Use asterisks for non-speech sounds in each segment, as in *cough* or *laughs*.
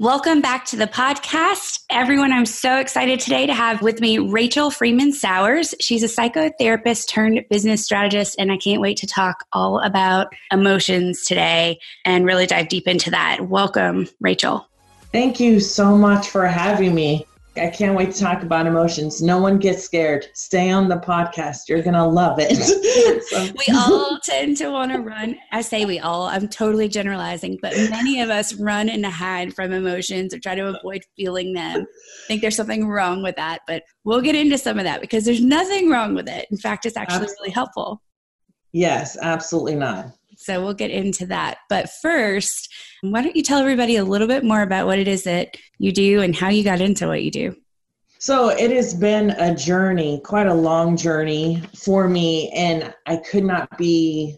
Welcome back to the podcast. Everyone, I'm so excited today to have with me Rachel Freemon Sowers. She's a psychotherapist turned business strategist, and I can't wait to talk all about emotions today and really dive deep into that. Welcome, Rachel. Thank you so much for having me. I can't wait to talk about emotions. No one gets scared. Stay on the podcast. You're going to love it. *laughs* so. *laughs* We all tend to want to run. I say we all, I'm totally generalizing, but many of us run and hide from emotions or try to avoid feeling them. I think there's something wrong with that, but we'll get into some of that because there's nothing wrong with it. In fact, it's actually absolutely. really helpful. Yes, absolutely not. So we'll get into that. But first, why don't you tell everybody a little bit more about what it is that you do and how you got into what you do? So it has been a journey, quite a long journey for me, and I could not be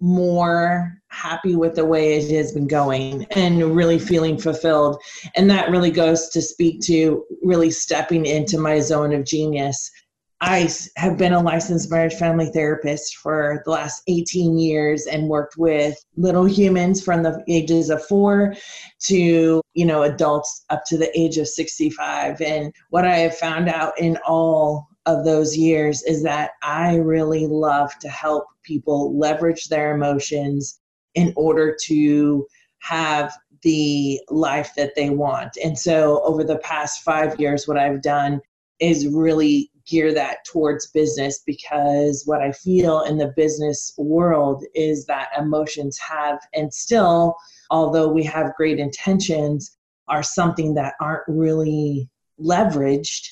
more happy with the way it has been going and really feeling fulfilled. And that really goes to speak to really stepping into my zone of genius I have been a licensed marriage family therapist for the last 18 years and worked with little humans from the ages of four to, you know, adults up to the age of 65. And what I have found out in all of those years is that I really love to help people leverage their emotions in order to have the life that they want. And so over the past five years, what I've done is really gear that towards business because what I feel in the business world is that emotions have and still, although we have great intentions, are something that aren't really leveraged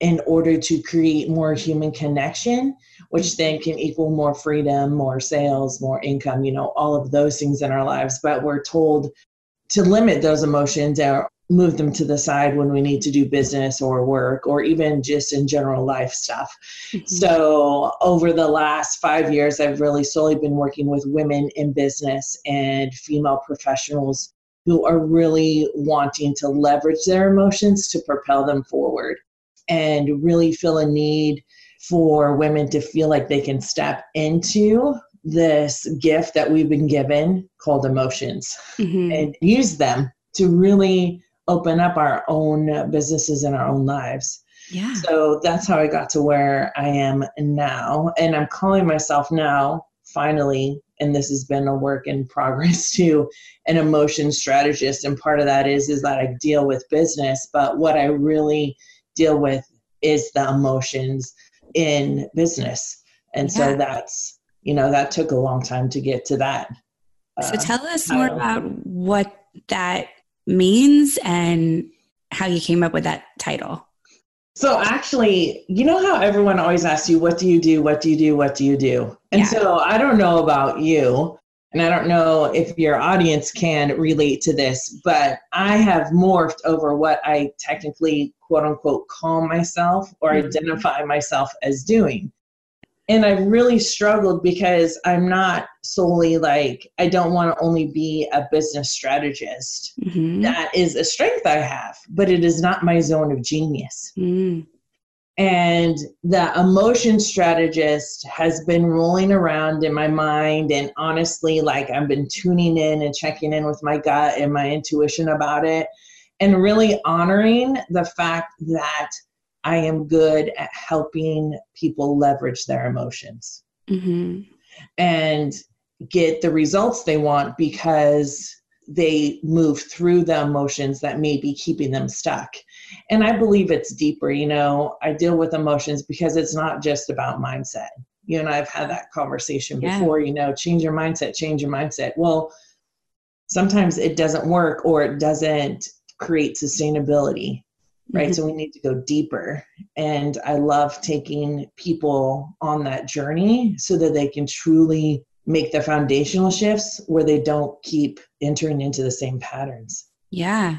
in order to create more human connection, which then can equal more freedom, more sales, more income, you know, all of those things in our lives. But we're told to limit those emotions or move them to the side when we need to do business or work or even just in general life stuff. Mm-hmm. So, over the last five years, I've really solely been working with women in business and female professionals who are really wanting to leverage their emotions to propel them forward and really feel a need for women to feel like they can step into this gift that we've been given called emotions mm-hmm. and use them to really open up our own businesses and our own lives. Yeah. So that's how I got to where I am now. And I'm calling myself now, finally, and this has been a work in progress *laughs* too, an emotion strategist. And part of that is is that I deal with business, but what I really deal with is the emotions in business. And yeah. so that's you know, that took a long time to get to that. So uh, tell us more about what that means and how you came up with that title. So actually, you know how everyone always asks you, what do you do? What do you do? What do you do? And yeah. so I don't know about you, and I don't know if your audience can relate to this, but I have morphed over what I technically quote unquote call myself or mm-hmm. identify myself as doing and I really struggled because I'm not solely like I don't want to only be a business strategist. Mm-hmm. That is a strength I have, but it is not my zone of genius. Mm. And the emotion strategist has been rolling around in my mind. And honestly, like I've been tuning in and checking in with my gut and my intuition about it, and really honoring the fact that I am good at helping people leverage their emotions mm-hmm. and get the results they want because they move through the emotions that may be keeping them stuck. And I believe it's deeper. You know, I deal with emotions because it's not just about mindset. You and I have had that conversation Yeah. before, you know, change your mindset, change your mindset. Well, sometimes it doesn't work or it doesn't create sustainability right? Mhm. So we need to go deeper. And I love taking people on that journey so that they can truly make the foundational shifts where they don't keep entering into the same patterns. Yeah.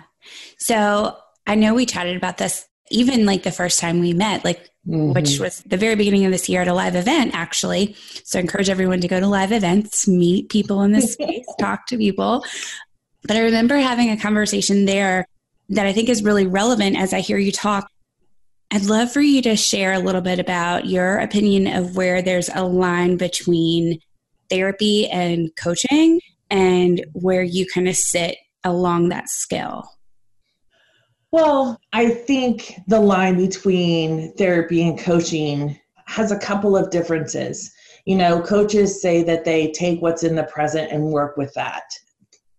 So I know we chatted about this even like the first time we met, like which Mhm. was the very beginning of this year at a live event, actually. So I encourage everyone to go to live events, meet people in this *laughs* space, talk to people. But I remember having a conversation there that I think is really relevant as I hear you talk. I'd love for you to share a little bit about your opinion of where there's a line between therapy and coaching and where you kind of sit along that scale. Well, I think the line between therapy and coaching has a couple of differences. You know, coaches say that they take what's in the present and work with that.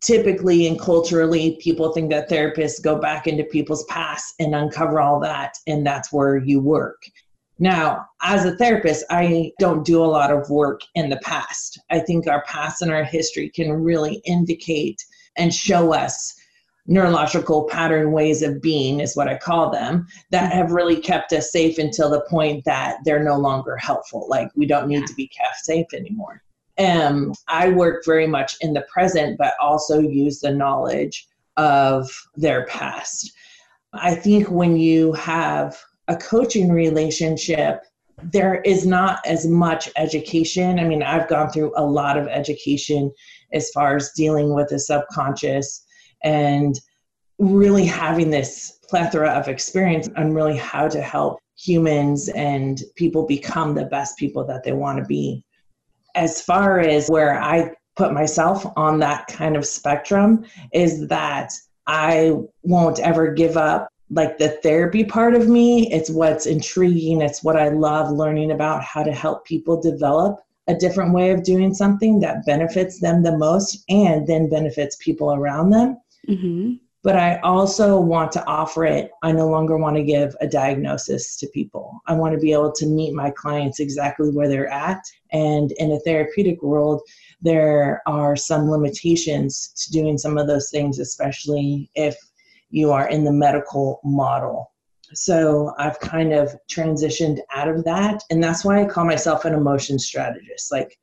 Typically and culturally, people think that therapists go back into people's past and uncover all that, and that's where you work. Now, as a therapist, I don't do a lot of work in the past. I think our past and our history can really indicate and show us neurological pattern ways of being is what I call them that have really kept us safe until the point that they're no longer helpful. Like we don't need to be kept safe anymore. Um, I work very much in the present, but also use the knowledge of their past. I think when you have a coaching relationship, there is not as much education. I mean, I've gone through a lot of education as far as dealing with the subconscious and really having this plethora of experience on really how to help humans and people become the best people that they want to be. As far as where I put myself on that kind of spectrum, is that I won't ever give up like the therapy part of me. It's what's intriguing, it's what I love learning about how to help people develop a different way of doing something that benefits them the most and then benefits people around them Mm-hmm. But I also want to offer it. I no longer want to give a diagnosis to people. I want to be able to meet my clients exactly where they're at. And in a therapeutic world, there are some limitations to doing some of those things, especially if you are in the medical model. So I've kind of transitioned out of that. And that's why I call myself an emotion strategist. Like,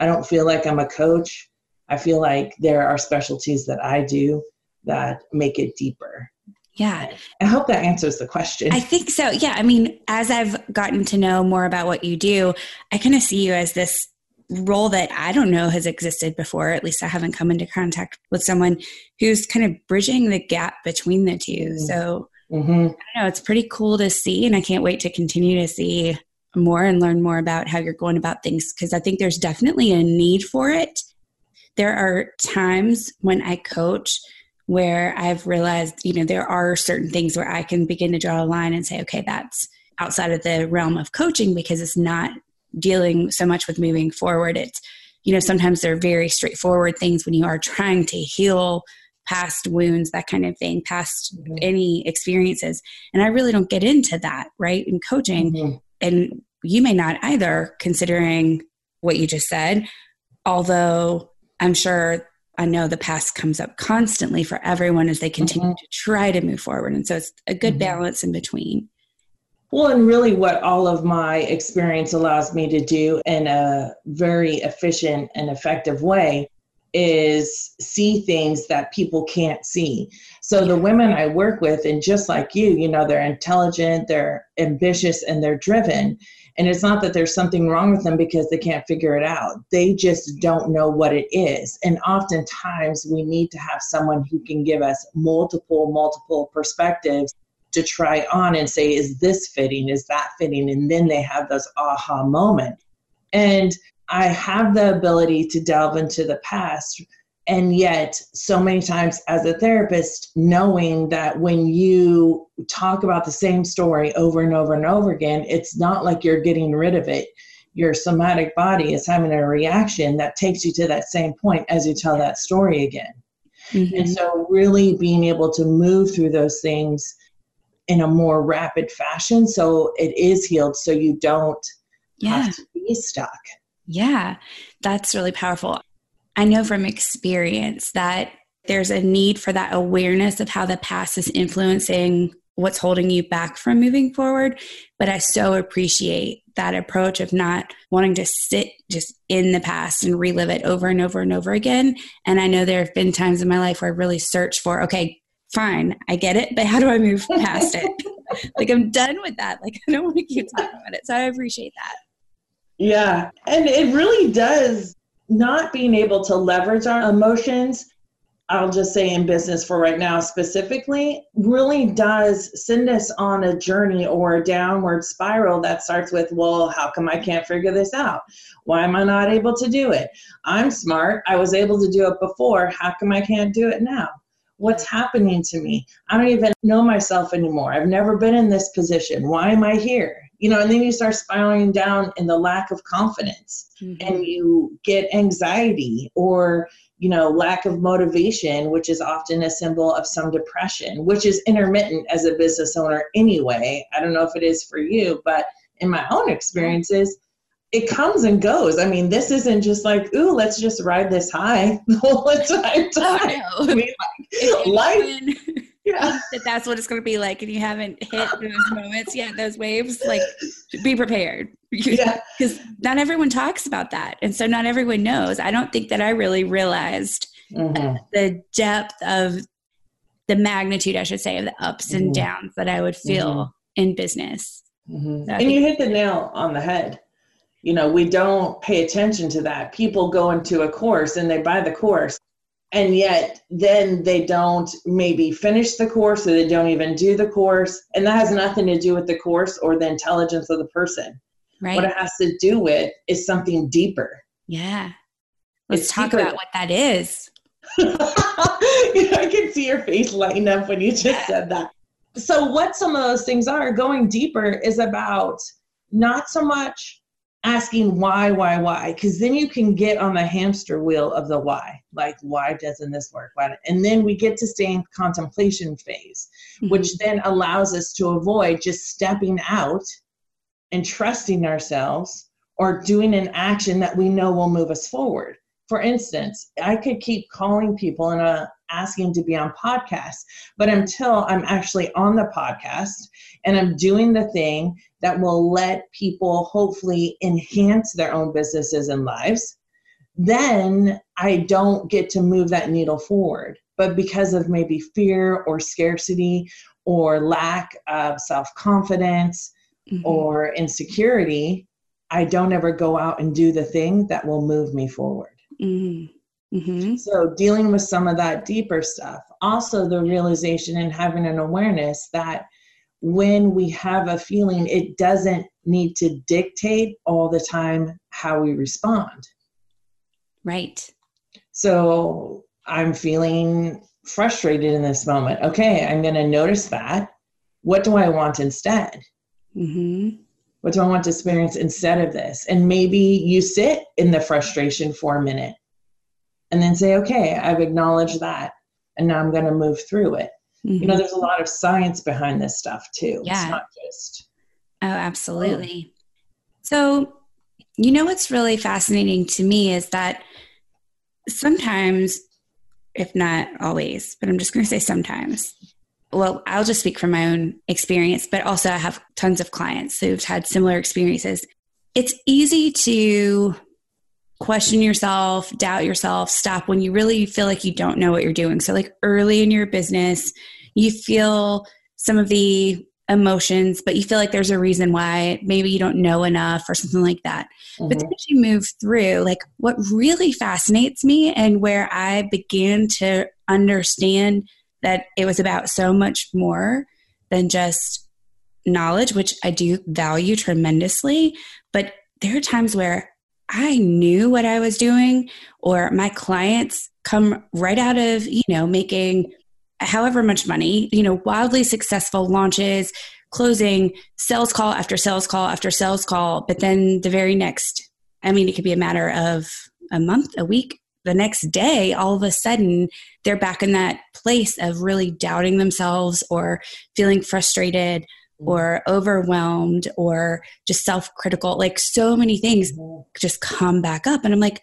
I don't feel like I'm a coach. I feel like there are specialties that I do that make it deeper. Yeah. I hope that answers the question. I think so. Yeah. I mean, as I've gotten to know more about what you do, I kind of see you as this role that I don't know has existed before. At least I haven't come into contact with someone who's kind of bridging the gap between the 2 Mm. So hmm I don't know. It's pretty cool to see. And I can't wait to continue to see more and learn more about how you're going about things because I think there's definitely a need for it. There are times when I coach where I've realized, you know, there are certain things where I can begin to draw a line and say, okay, that's outside of the realm of coaching because it's not dealing so much with moving forward. It's, you know, sometimes they're very straightforward things when you are trying to heal past wounds, that kind of thing, past Mhm. any experiences. And I really don't get into that, right? In coaching. Mhm. And you may not either, considering what you just said, although I'm sure I know the past comes up constantly for everyone as they continue Mhm. to try to move forward. And so it's a good Mhm. balance in between. Well, and really, what all of my experience allows me to do in a very efficient and effective way is see things that people can't see. So, the women I work with, and just like you, you know, they're intelligent, they're ambitious, and they're driven. And it's not that there's something wrong with them because they can't figure it out. They just don't know what it is. And oftentimes, we need to have someone who can give us multiple, multiple perspectives to try on and say, is this fitting? Is that fitting? And then they have those aha moments. And I have the ability to delve into the past. And yet, so many times as a therapist, knowing that when you talk about the same story over and over and over again, it's not like you're getting rid of it. Your somatic body is having a reaction that takes you to that same point as you tell that story again. And Mhm. so, really being able to move through those things in a more rapid fashion so it is healed so you don't yeah. have to be stuck. Yeah, that's really powerful. I know from experience that there's a need for that awareness of how the past is influencing what's holding you back from moving forward. But I so appreciate that approach of not wanting to sit just in the past and relive it over and over and over again. And I know there have been times in my life where I really searched for, okay, fine, I get it, but how do I move *laughs* past it? *laughs* like I'm done with that. Like I don't want to keep talking about it. So I appreciate that. Yeah. And it really does not being able to leverage our emotions I'll just say in business for right now specifically, really does send us on a journey or a downward spiral that starts with, well, how come I can't figure this out? Why am I not able to do it? I'm smart. I was able to do it before. How come I can't do it now? What's happening to me? I don't even know myself anymore. I've never been in this position. Why am I here? You know, and then you start spiraling down in the lack of confidence mm-hmm. and you get anxiety or you know, lack of motivation, which is often a symbol of some depression, which is intermittent as a business owner anyway. I don't know if it is for you, but in my own experiences, it comes and goes. I mean, this isn't just like, ooh, let's just ride this high *laughs* the whole *laughs* time. Oh, *laughs* no. I mean, like, life. Yeah. that that's what it's going to be like and you haven't hit those moments yet those waves like be prepared yeah *laughs* because not everyone talks about that and so not everyone knows i don't think that i really realized mm-hmm. the depth of the magnitude i should say of the ups and mm-hmm. downs that i would feel mm-hmm. in business mm-hmm. so and you hit the nail on the head you know we don't pay attention to that people go into a course and they buy the course and yet then they don't maybe finish the course or they don't even do the course. And that has nothing to do with the course or the intelligence of the person. Right. what it has to do with is something deeper. Yeah. Let's it's talk deeper. about what that is. *laughs* I can see your face lighting up when you just yeah. said that. So what some of those things are going deeper is about not so much asking why, why, why, because then you can get on the hamster wheel of the why. Like, why doesn't this work? Why? And then we get to stay in contemplation phase, mm-hmm. which then allows us to avoid just stepping out and trusting ourselves or doing an action that we know will move us forward. For instance, I could keep calling people and uh, asking to be on podcasts, but until I'm actually on the podcast and I'm doing the thing that will let people hopefully enhance their own businesses and lives, then I don't get to move that needle forward. But because of maybe fear or scarcity or lack of self confidence mm-hmm. or insecurity, I don't ever go out and do the thing that will move me forward. Mm-hmm. Mm-hmm. So, dealing with some of that deeper stuff. Also, the realization and having an awareness that when we have a feeling, it doesn't need to dictate all the time how we respond. Right. So, I'm feeling frustrated in this moment. Okay, I'm going to notice that. What do I want instead? Mm-hmm. What do I want to experience instead of this? And maybe you sit in the frustration for a minute and then say, okay, I've acknowledged that, and now I'm going to move through it. Mm-hmm. You know, mm-hmm. there's a lot of science behind this stuff too. Yeah. It's not just. Oh, absolutely. Oh. So, you know, what's really fascinating to me is that sometimes, if not always, but I'm just going to say sometimes, well, I'll just speak from my own experience, but also I have tons of clients who've had similar experiences. It's easy to question yourself, doubt yourself, stop when you really feel like you don't know what you're doing. So, like early in your business, you feel some of the emotions, but you feel like there's a reason why maybe you don't know enough or something like that. Mm-hmm. But then as you move through, like what really fascinates me and where I began to understand that it was about so much more than just knowledge, which I do value tremendously. But there are times where I knew what I was doing, or my clients come right out of, you know, making however much money, you know, wildly successful launches, closing sales call after sales call after sales call. But then the very next, I mean, it could be a matter of a month, a week the next day, all of a sudden, they're back in that place of really doubting themselves or feeling frustrated mm-hmm. or overwhelmed or just self critical. Like so many things mm-hmm. just come back up. And I'm like,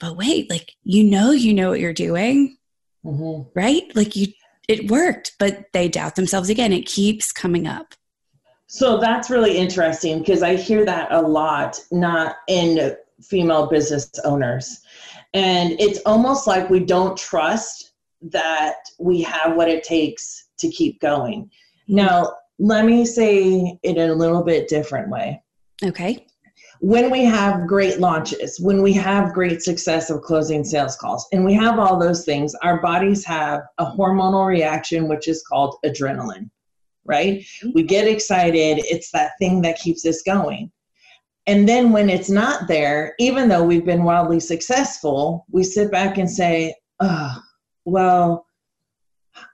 but wait, like, you know, you know what you're doing, mm-hmm. right? Like, you, it worked, but they doubt themselves again. It keeps coming up. So that's really interesting because I hear that a lot, not in female business owners. And it's almost like we don't trust that we have what it takes to keep going. Now, let me say it in a little bit different way. Okay. When we have great launches, when we have great success of closing sales calls, and we have all those things, our bodies have a hormonal reaction, which is called adrenaline right? We get excited. It's that thing that keeps us going. And then when it's not there, even though we've been wildly successful, we sit back and say, oh, well,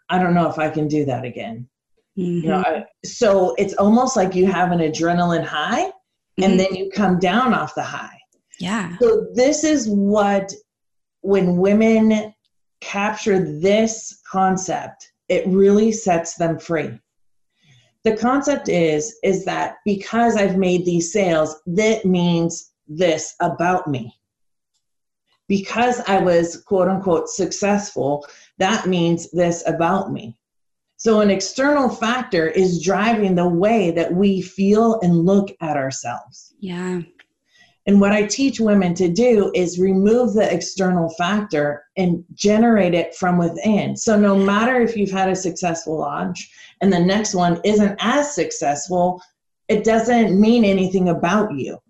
I don't know if I can do that again. Mm-hmm. You know, I, so it's almost like you have an adrenaline high mm-hmm. and then you come down off the high. Yeah. So this is what when women capture this concept, it really sets them free the concept is is that because i've made these sales that means this about me. Because i was quote unquote successful that means this about me. So an external factor is driving the way that we feel and look at ourselves. Yeah and what I teach women to do is remove the external factor and generate it from within. So, no matter if you've had a successful launch and the next one isn't as successful, it doesn't mean anything about you.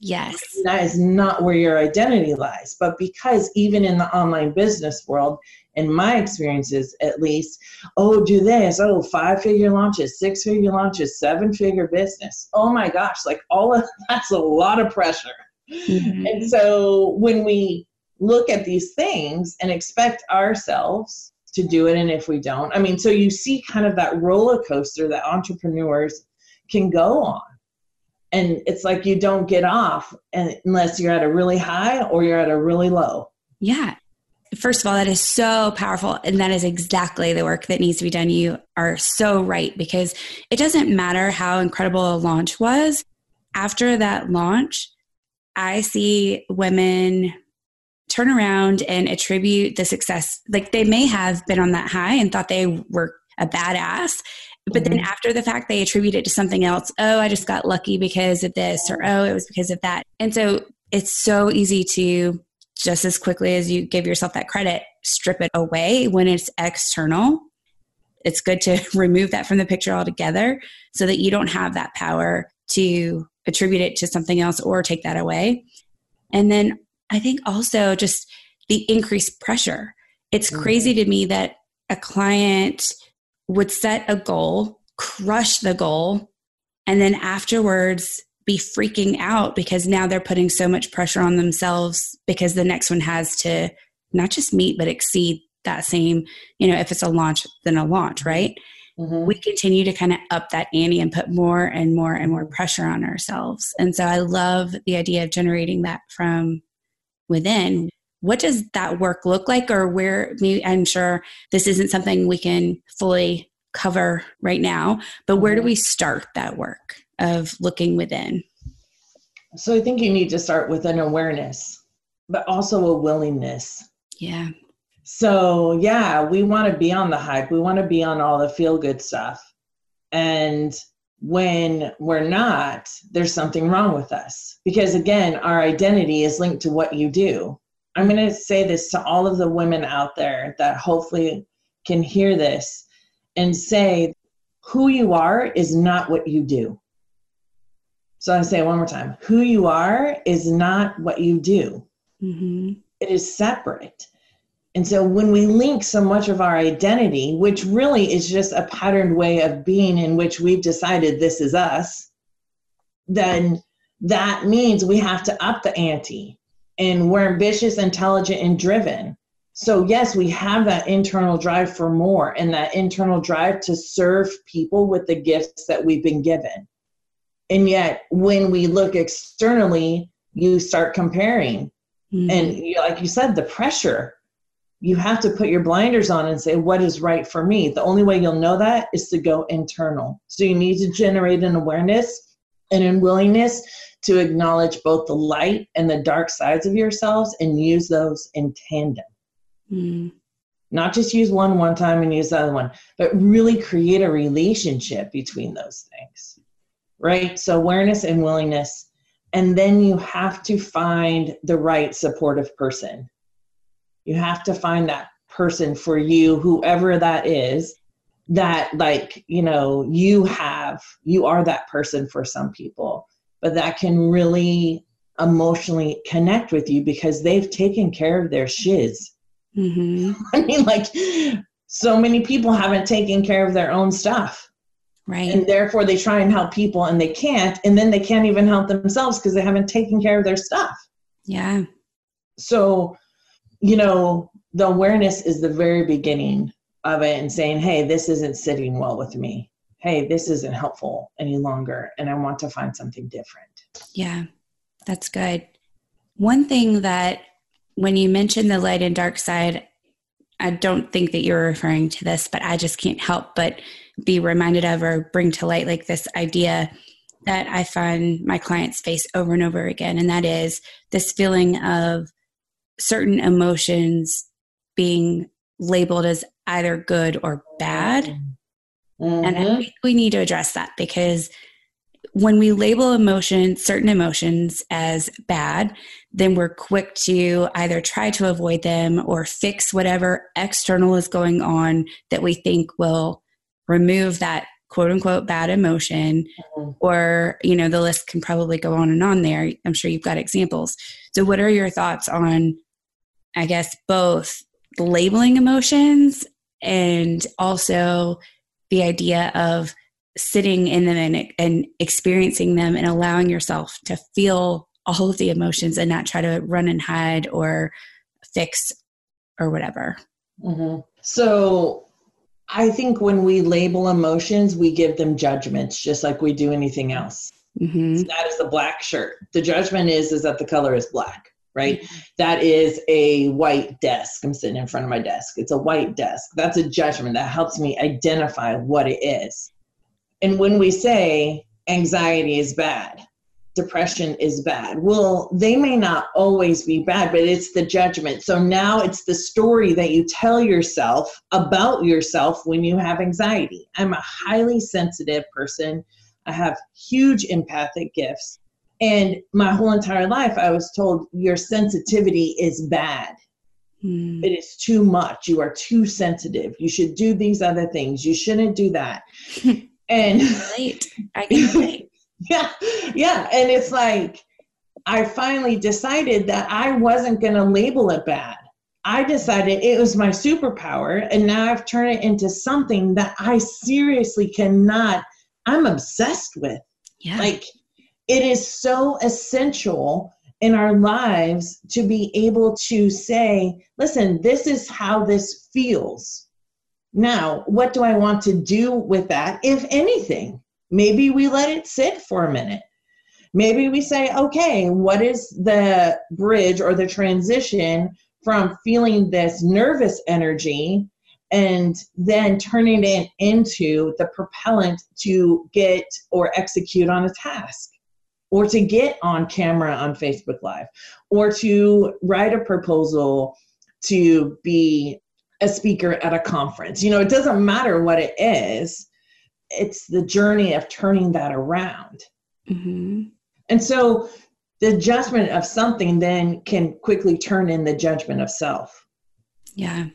Yes. That is not where your identity lies. But because even in the online business world, in my experiences at least, oh, do this, oh, five figure launches, six figure launches, seven figure business. Oh my gosh, like all of *laughs* that's a lot of pressure. Mm-hmm. And so when we look at these things and expect ourselves to do it, and if we don't, I mean, so you see kind of that roller coaster that entrepreneurs can go on and it's like you don't get off unless you're at a really high or you're at a really low. Yeah. First of all that is so powerful. And that is exactly the work that needs to be done. You are so right because it doesn't matter how incredible a launch was. After that launch i see women turn around and attribute the success. Like they may have been on that high and thought they were a badass but mm-hmm. then after the fact, they attribute it to something else. Oh, I just got lucky because of this, or oh, it was because of that. And so it's so easy to just as quickly as you give yourself that credit, strip it away when it's external. It's good to *laughs* remove that from the picture altogether so that you don't have that power to attribute it to something else or take that away. And then I think also just the increased pressure. It's mm-hmm. crazy to me that a client would set a goal, crush the goal, and then afterwards be freaking out because now they're putting so much pressure on themselves because the next one has to not just meet but exceed that same, you know, if it's a launch, then a launch, right? Mm-hmm. We continue to kind of up that ante and put more and more and more pressure on ourselves. And so I love the idea of generating that from within what does that work look like? Or where i'm sure this isn't something we can fully cover right now? But where do mm-hmm. we start that work of looking within? So i think you need to start with an awareness but also a willingness. Yeah. So yeah we want to be on the hype. We want to be on all the feel good stuff. And when we're not there's something wrong with us. Because again our identity is linked to what you do I'm going to say this to all of the women out there that hopefully can hear this and say, who you are is not what you do. So I say it one more time who you are is not what you do, mm-hmm. it is separate. And so when we link so much of our identity, which really is just a patterned way of being in which we've decided this is us, then that means we have to up the ante and we're ambitious, intelligent, and driven. So, yes, we have that internal drive for more and that internal drive to serve people with the gifts that we've been given. And yet, when we look externally, you start comparing. Mm-hmm. And like you said, the pressure, you have to put your blinders on and say, what is right for me? The only way you'll know that is to go internal. So you need to generate an awareness and a willingness to acknowledge both the light and the dark sides of yourselves and use those in tandem. Mm. Not just use one one time and use the other one, but really create a relationship between those things. Right? So, awareness and willingness. And then you have to find the right supportive person. You have to find that person for you, whoever that is, that, like, you know, you have, you are that person for some people but that can really emotionally connect with you because they've taken care of their shiz. Mm-hmm. *laughs* I mean, like, so many people haven't taken care of their own stuff. Right. And therefore, they try and help people and they can't. And then they can't even help themselves because they haven't taken care of their stuff. Yeah. So, you know, the awareness is the very beginning of it and saying, hey, this isn't sitting well with me hey, this isn't helpful any longer and I want to find something different. Yeah, that's good. One thing that when you mention the light and dark side, I don't think that you're referring to this, but I just can't help but be reminded of or bring to light like this idea that I find my clients face over and over again. And that is this feeling of certain emotions being labeled as either good or bad. Mm. Mm-hmm. And I mm-hmm. think we need to address that because when we label emotions, certain emotions as bad, then we're quick to either try to avoid them or fix whatever external is going on that we think will remove that quote unquote bad emotion mm-hmm. or you know the list can probably go on and on there i'm sure you've got examples so what are your thoughts on i guess both labeling emotions and also the idea of sitting in them and, and experiencing them and allowing yourself to feel all of the emotions and not try to run and hide or fix or whatever. Mm-hmm. So I think when we label emotions, we give them judgments just like we do anything else. Mm-hmm. So that is the black shirt. The judgment is is that the color is black right? Mm-hmm. That is a white desk. I'm sitting in front of my desk. It's a white desk. That's a judgment that helps me identify what it is. And when we say anxiety is bad, depression is bad, well, they may not always be bad, but it's the judgment. So now it's the story that you tell yourself about yourself when you have anxiety. I'm a highly sensitive person. I have huge empathic gifts. And my whole entire life, I was told your sensitivity is bad. Hmm. It is too much. You are too sensitive. You should do these other things. You shouldn't do that. *laughs* and relate. I can relate. *laughs* yeah, yeah. And it's like I finally decided that I wasn't going to label it bad. I decided it was my superpower, and now I've turned it into something that I seriously cannot. I'm obsessed with. Yeah. Like it is so essential in our lives to be able to say, listen, this is how this feels. Now, what do I want to do with that, if anything? Maybe we let it sit for a minute. Maybe we say, okay, what is the bridge or the transition from feeling this nervous energy and then turning it into the propellant to get or execute on a task? Or to get on camera on Facebook Live, or to write a proposal to be a speaker at a conference. You know, it doesn't matter what it is, it's the journey of turning that around. Mm-hmm. And so the judgment of something then can quickly turn in the judgment of self. Yeah.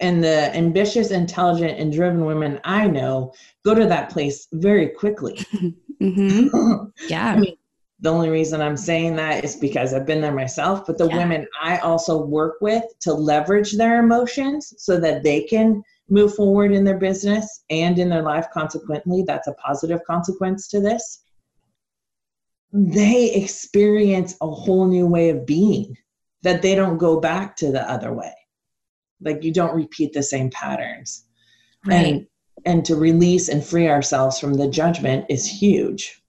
And the ambitious, intelligent, and driven women I know go to that place very quickly. *laughs* Mm-hmm. *laughs* Yeah. I mean, the only reason I'm saying that is because I've been there myself, but the yeah. women I also work with to leverage their emotions so that they can move forward in their business and in their life consequently, that's a positive consequence to this. They experience a whole new way of being that they don't go back to the other way. Like you don't repeat the same patterns. Right. And and to release and free ourselves from the judgment is huge.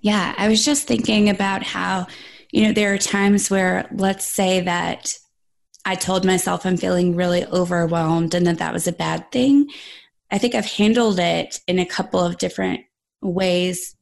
Yeah, I was just thinking about how, you know, there are times where, let's say that I told myself I'm feeling really overwhelmed and that that was a bad thing. I think I've handled it in a couple of different ways.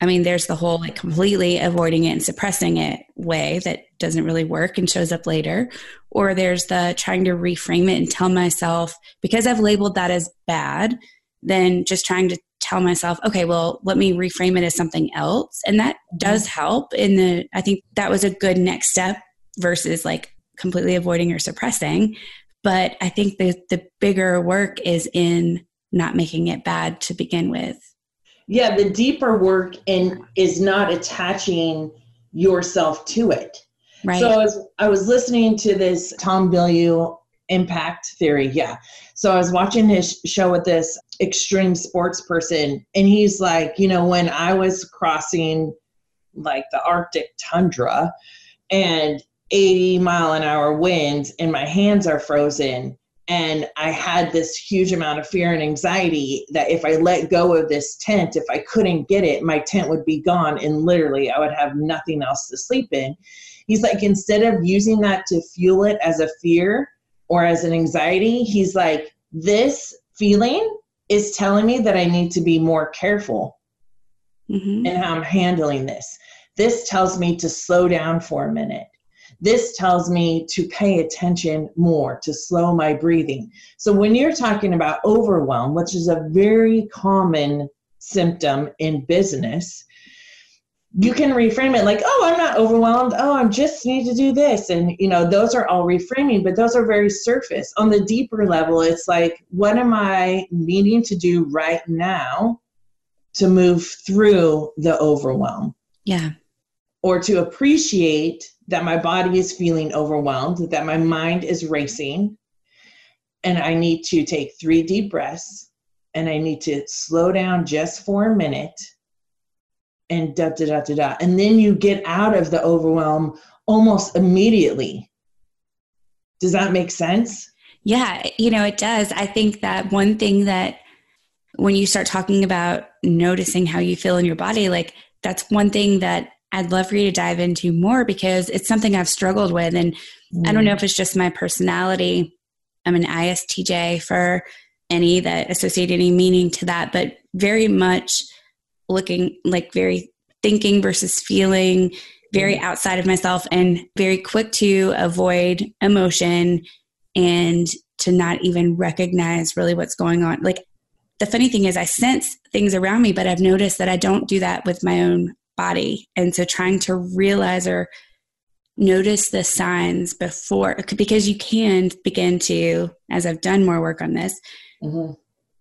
I mean, there's the whole like completely avoiding it and suppressing it way that doesn't really work and shows up later. Or there's the trying to reframe it and tell myself, because I've labeled that as bad, then just trying to tell myself, okay, well, let me reframe it as something else. And that does mm-hmm. help in the, I think that was a good next step versus like completely avoiding or suppressing. But I think the, the bigger work is in not making it bad to begin with. Yeah, the deeper work in is not attaching yourself to it. Right. So I was, I was listening to this Tom Bilyeu impact theory. Yeah. So I was watching his show with this extreme sports person, and he's like, you know, when I was crossing like the Arctic tundra and 80 mile an hour winds and my hands are frozen and I had this huge amount of fear and anxiety that if I let go of this tent, if I couldn't get it, my tent would be gone and literally I would have nothing else to sleep in. He's like, instead of using that to fuel it as a fear or as an anxiety, he's like, this feeling is telling me that I need to be more careful mm-hmm. in how I'm handling this. This tells me to slow down for a minute. This tells me to pay attention more, to slow my breathing. So when you're talking about overwhelm, which is a very common symptom in business, you can reframe it like, oh, I'm not overwhelmed. Oh, I just need to do this. And, you know, those are all reframing, but those are very surface. On the deeper level, it's like, what am I needing to do right now to move through the overwhelm? Yeah. Or to appreciate that my body is feeling overwhelmed, that my mind is racing, and I need to take three deep breaths and I need to slow down just for a minute and da da da da da. And then you get out of the overwhelm almost immediately. Does that make sense? Yeah, you know, it does. I think that one thing that when you start talking about noticing how you feel in your body, like that's one thing that I'd love for you to dive into more because it's something I've struggled with. And mm. I don't know mm. if it's just my personality. I'm an ISTJ for any that associate any meaning to that, but very much looking like very thinking versus feeling, very mm. outside of myself, and very quick to avoid emotion and to not even recognize really what's going on. Like the funny thing is, I sense things around me, but I've noticed that I don't do that with my own body. And so trying to realize or notice the signs before, because you can begin to, as I've done more work on this, mm-hmm.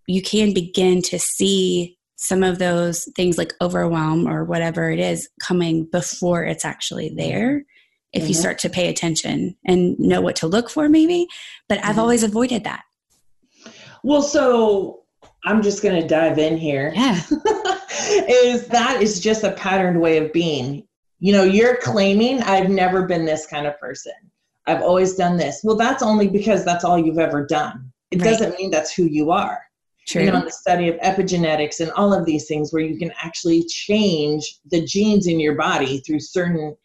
you can begin to see some of those things like overwhelm or whatever it is coming before it's actually there if mm-hmm. you start to pay attention and know what to look for maybe but i've mm-hmm. always avoided that well so i'm just going to dive in here yeah *laughs* is that is just a patterned way of being. You know, you're claiming I've never been this kind of person. I've always done this. Well, that's only because that's all you've ever done. It right. doesn't mean that's who you are. True. You know, the study of epigenetics and all of these things where you can actually change the genes in your body through certain,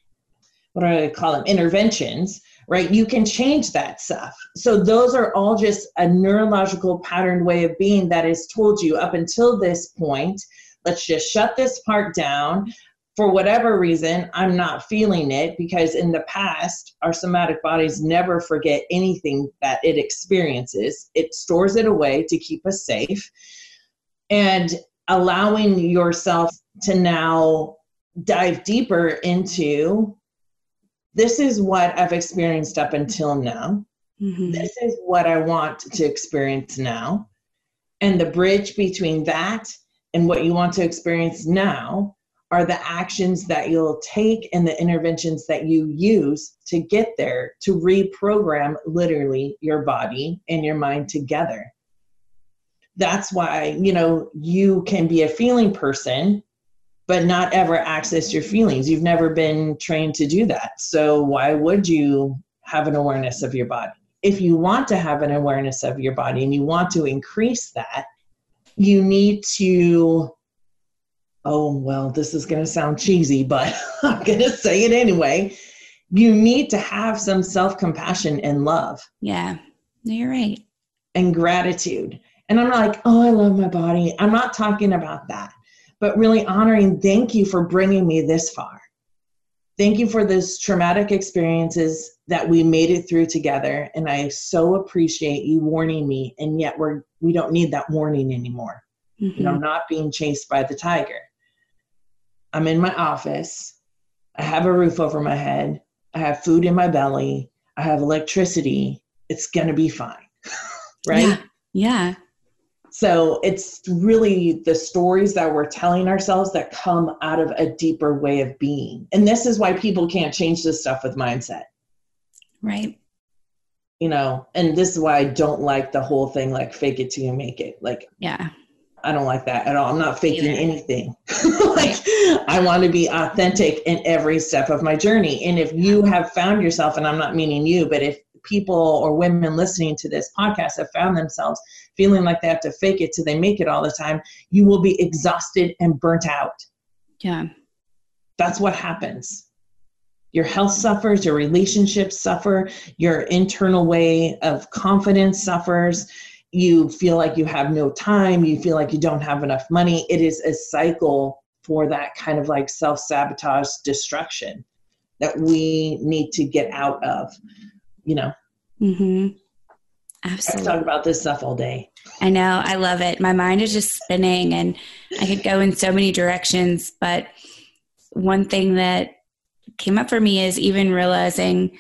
what do I call them, interventions, right? You can change that stuff. So those are all just a neurological patterned way of being that is told you up until this point let's just shut this part down. For whatever reason, I'm not feeling it because in the past, our somatic bodies never forget anything that it experiences. It stores it away to keep us safe. And allowing yourself to now dive deeper into this is what I've experienced up until now. Mm-hmm. This is what I want to experience now. And the bridge between that and what you want to experience now are the actions that you'll take and the interventions that you use to get there to reprogram literally your body and your mind together. That's why, you know, you can be a feeling person, but not ever access your feelings. You've never been trained to do that. So, why would you have an awareness of your body? If you want to have an awareness of your body and you want to increase that, you need to oh, well, this is going to sound cheesy, but *laughs* I'm going to say it anyway. You need to have some self compassion and love. Yeah, no, you're right. And gratitude. And I'm not like, oh, I love my body. I'm not talking about that, but really honoring, thank you for bringing me this far. Thank you for those traumatic experiences that we made it through together. And I so appreciate you warning me. And yet we're, we don't need that warning anymore. Mm-hmm. You know, I'm not being chased by the tiger. I'm in my office. I have a roof over my head. I have food in my belly. I have electricity. It's going to be fine. *laughs* right? Yeah. yeah. So it's really the stories that we're telling ourselves that come out of a deeper way of being. And this is why people can't change this stuff with mindset. Right. You know, and this is why I don't like the whole thing like fake it till you make it. Like, yeah. I don't like that at all. I'm not faking Either. anything. *laughs* like I want to be authentic in every step of my journey. And if you have found yourself, and I'm not meaning you, but if people or women listening to this podcast have found themselves feeling like they have to fake it till they make it all the time, you will be exhausted and burnt out. Yeah. That's what happens. Your health suffers, your relationships suffer, your internal way of confidence suffers you feel like you have no time, you feel like you don't have enough money. It is a cycle for that kind of like self sabotage destruction that we need to get out of, you know. Mm-hmm. Absolutely. I talk about this stuff all day. I know. I love it. My mind is just spinning and I could go in so many directions. But one thing that came up for me is even realizing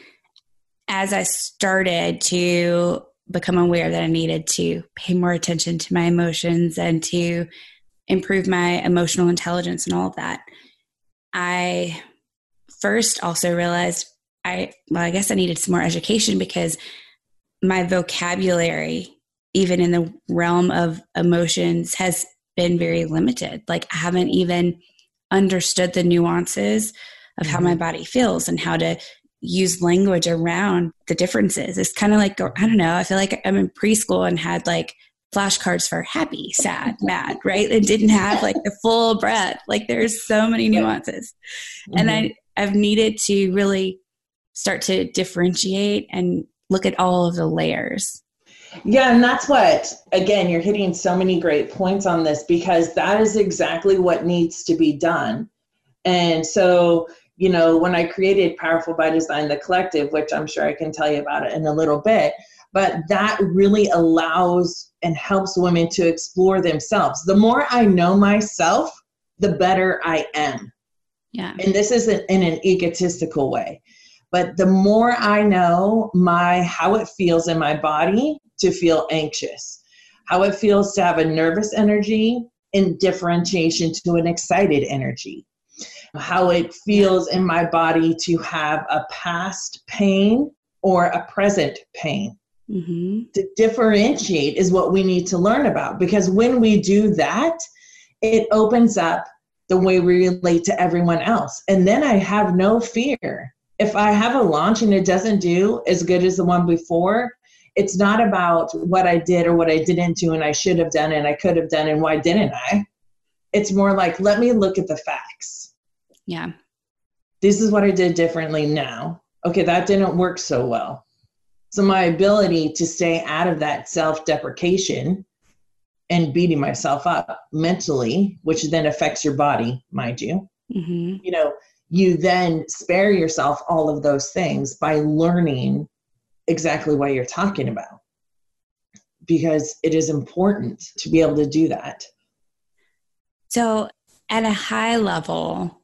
as I started to become aware that I needed to pay more attention to my emotions and to improve my emotional intelligence and all of that. I first also realized I, well, I guess I needed some more education because my vocabulary, even in the realm of emotions, has been very limited. Like, I haven't even understood the nuances of how my mm-hmm. body feels and how to use language around the differences. It's kind of like, I don't know, I feel like I'm in preschool and had like flashcards for happy, sad, *laughs* mad, right? It didn't have like the full breadth. Like there's so many nuances. Mm-hmm. And I. I've needed to really start to differentiate and look at all of the layers. Yeah, and that's what, again, you're hitting so many great points on this because that is exactly what needs to be done. And so, you know, when I created Powerful by Design, the collective, which I'm sure I can tell you about it in a little bit, but that really allows and helps women to explore themselves. The more I know myself, the better I am. Yeah. And this isn't in an egotistical way, but the more I know my how it feels in my body to feel anxious, how it feels to have a nervous energy in differentiation to an excited energy how it feels in my body to have a past pain or a present pain. Mm-hmm. To differentiate is what we need to learn about because when we do that, it opens up the way we relate to everyone else. And then I have no fear. If I have a launch and it doesn't do as good as the one before, it's not about what I did or what I didn't do and I should have done and I could have done and why didn't I? It's more like, let me look at the facts yeah. This is what I did differently now. Okay, that didn't work so well. So my ability to stay out of that self deprecation and beating myself up mentally, which then affects your body, mind you, mm-hmm. you know, you then spare yourself all of those things by learning exactly what you're talking about because it is important to be able to do that. So, at a high level,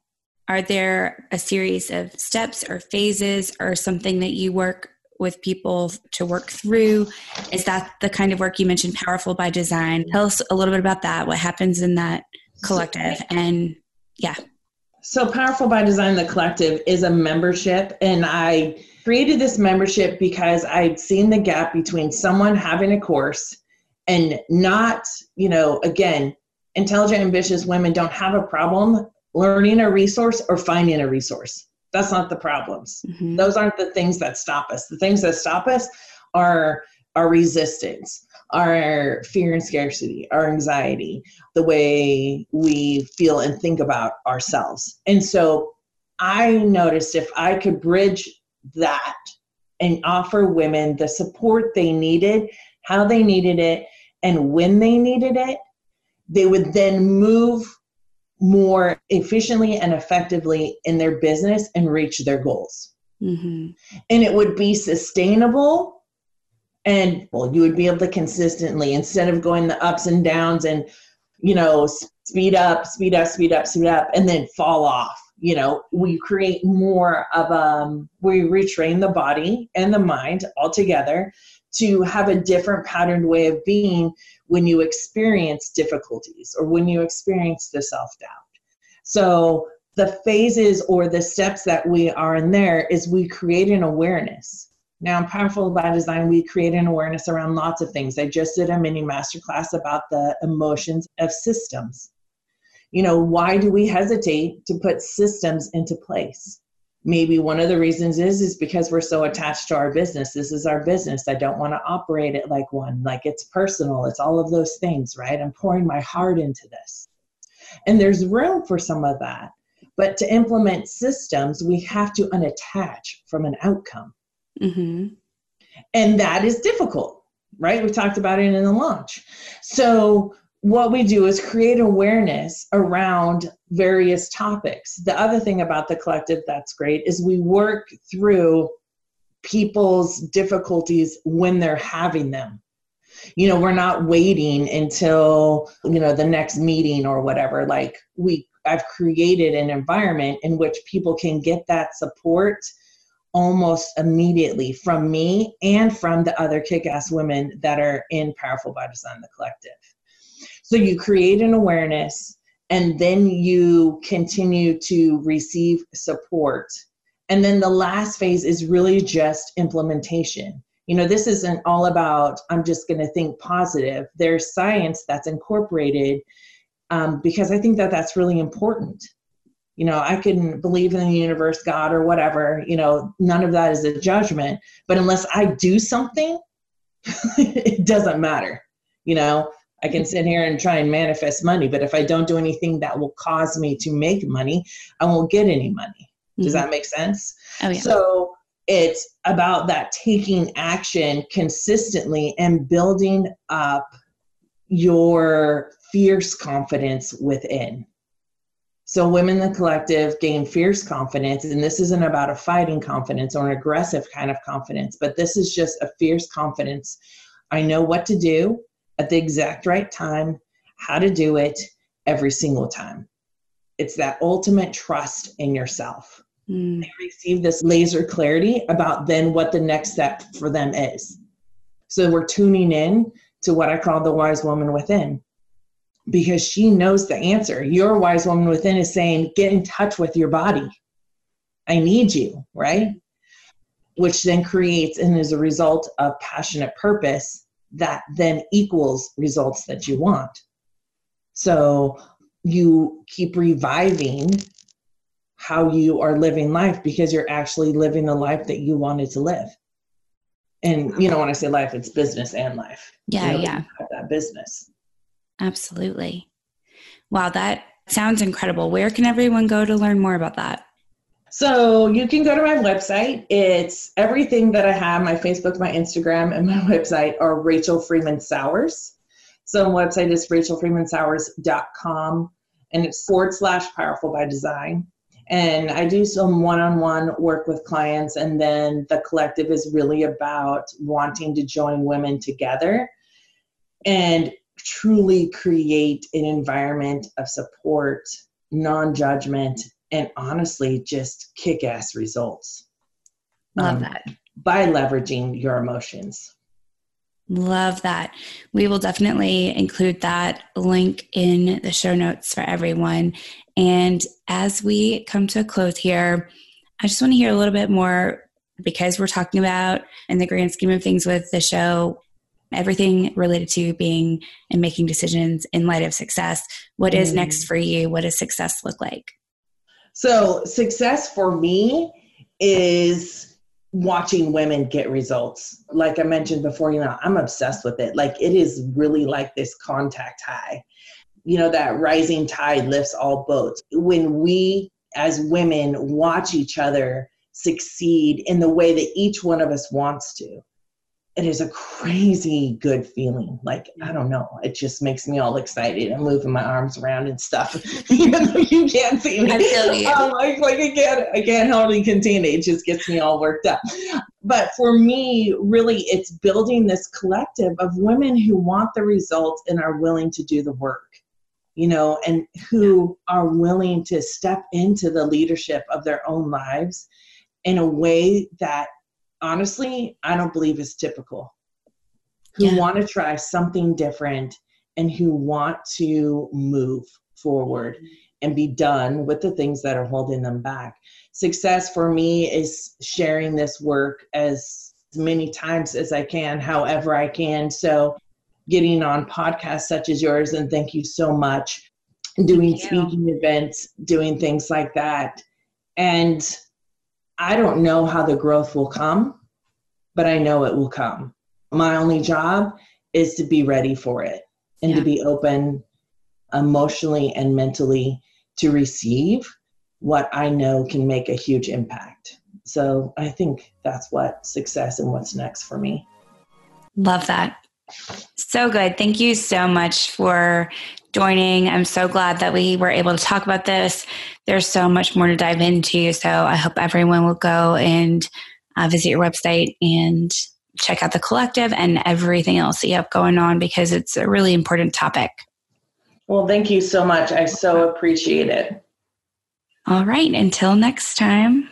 are there a series of steps or phases or something that you work with people to work through? Is that the kind of work you mentioned, Powerful by Design? Tell us a little bit about that, what happens in that collective, and yeah. So, Powerful by Design, the collective, is a membership, and I created this membership because I'd seen the gap between someone having a course and not, you know, again, intelligent, ambitious women don't have a problem learning a resource or finding a resource. That's not the problems. Mm-hmm. Those aren't the things that stop us. The things that stop us are our resistance our fear and scarcity, our anxiety, the way we feel and think about ourselves. And so I noticed if I could bridge that and offer women the support they needed, how they needed it, and when they needed it, they would then move more efficiently and effectively in their business and reach their goals. Mm-hmm. And it would be sustainable. And well, you would be able to consistently, instead of going the ups and downs and, you know, speed up, speed up, speed up, speed up, and then fall off. You know, we create more of um, we retrain the body and the mind all together to have a different patterned way of being when you experience difficulties or when you experience the self doubt. So, the phases or the steps that we are in there is we create an awareness. Now, in Powerful by Design, we create an awareness around lots of things. I just did a mini masterclass about the emotions of systems. You know, why do we hesitate to put systems into place? maybe one of the reasons is is because we're so attached to our business. This is our business. I don't want to operate it like one like it's personal. It's all of those things right? I'm pouring my heart into this. And there's room for some of that. But to implement systems we have to unattach from an outcome mm-hmm. and that is difficult right we talked about it in the launch so what we do is create awareness around various topics. The other thing about the collective that's great is we work through people's difficulties when they're having them. You know, we're not waiting until, you know, the next meeting or whatever. Like we I've created an environment in which people can get that support almost immediately from me and from the other kick-ass women that are in Powerful by Design the Collective. So you create an awareness and then you continue to receive support. And then the last phase is really just implementation. You know, this isn't all about, I'm just going to think positive. There's science that's incorporated um, because I think that that's really important. You know, I can believe in the universe, God, or whatever, you know, none of that is a judgment. But unless I do something, *laughs* it doesn't matter. You know, I can sit here and try and manifest money, but if I don't do anything that will cause me to make money, I won't get any money. Does mm-hmm. that make sense? Oh, yeah. So it's about that taking action consistently and building up your fierce confidence within. So, women the collective gain fierce confidence, and this isn't about a fighting confidence or an aggressive kind of confidence, but this is just a fierce confidence. I know what to do at the exact right time, how to do it every single time. It's that ultimate trust in yourself. Mm. They receive this laser clarity about then what the next step for them is. So we're tuning in to what I call the wise woman within because she knows the answer. Your wise woman within is saying, get in touch with your body. I need you, right? Which then creates and is a result of passionate purpose that then equals results that you want. So you keep reviving how you are living life because you're actually living the life that you wanted to live. And you know, when I say life, it's business and life. Yeah, you know, yeah. That business. Absolutely. Wow, that sounds incredible. Where can everyone go to learn more about that? So you can go to my website. It's everything that I have my Facebook, my Instagram, and my *laughs* website are Rachel Freemon Sowers. So my website is rachelfreemonsowers.com and it's forward slash powerful by design. And I do some one on one work with clients, and then the collective is really about wanting to join women together and truly create an environment of support, non judgment, and honestly just kick ass results. Love um, that. By leveraging your emotions. Love that. We will definitely include that link in the show notes for everyone. And as we come to a close here, I just want to hear a little bit more because we're talking about, in the grand scheme of things with the show, everything related to being and making decisions in light of success. What is mm. next for you? What does success look like? So, success for me is watching women get results. Like I mentioned before, you know, I'm obsessed with it. Like it is really like this contact high. You know, that rising tide lifts all boats. When we as women watch each other succeed in the way that each one of us wants to, it is a crazy good feeling. Like, I don't know, it just makes me all excited. I'm moving my arms around and stuff, *laughs* even though you can't see me. I feel you. Um, like, like I can't, I can't hardly contain it. It just gets me all worked up. But for me, really, it's building this collective of women who want the results and are willing to do the work you know, and who are willing to step into the leadership of their own lives in a way that honestly, I don't believe is typical. Who yeah. want to try something different and who want to move forward and be done with the things that are holding them back. Success for me is sharing this work as many times as I can, however I can. So, getting on podcasts such as yours, and thank you so much, doing speaking events, doing things like that. And I don't know how the growth will come, but I know it will come. My only job is to be ready for it and yeah. to be open emotionally and mentally to receive what I know can make a huge impact. So I think that's what success and what's next for me. Love that. So good. Thank you so much for joining. I'm so glad that we were able to talk about this. There's so much more to dive into. So I hope everyone will go and uh, visit your website and check out the collective and everything else that you have going on because it's a really important topic. Well, thank you so much. I so appreciate it. All right. Until next time.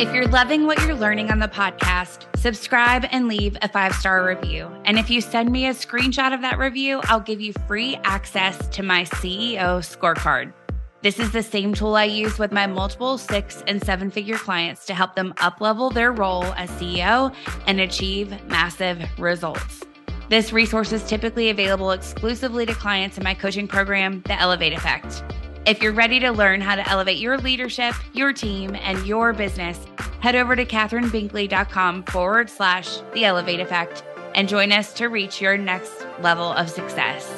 If you're loving what you're learning on the podcast, subscribe and leave a five star review. And if you send me a screenshot of that review, I'll give you free access to my CEO scorecard. This is the same tool I use with my multiple six and seven figure clients to help them uplevel their role as CEO and achieve massive results. This resource is typically available exclusively to clients in my coaching program, The Elevate Effect. If you're ready to learn how to elevate your leadership, your team, and your business, head over to katherinebinkley.com forward slash the elevate effect and join us to reach your next level of success.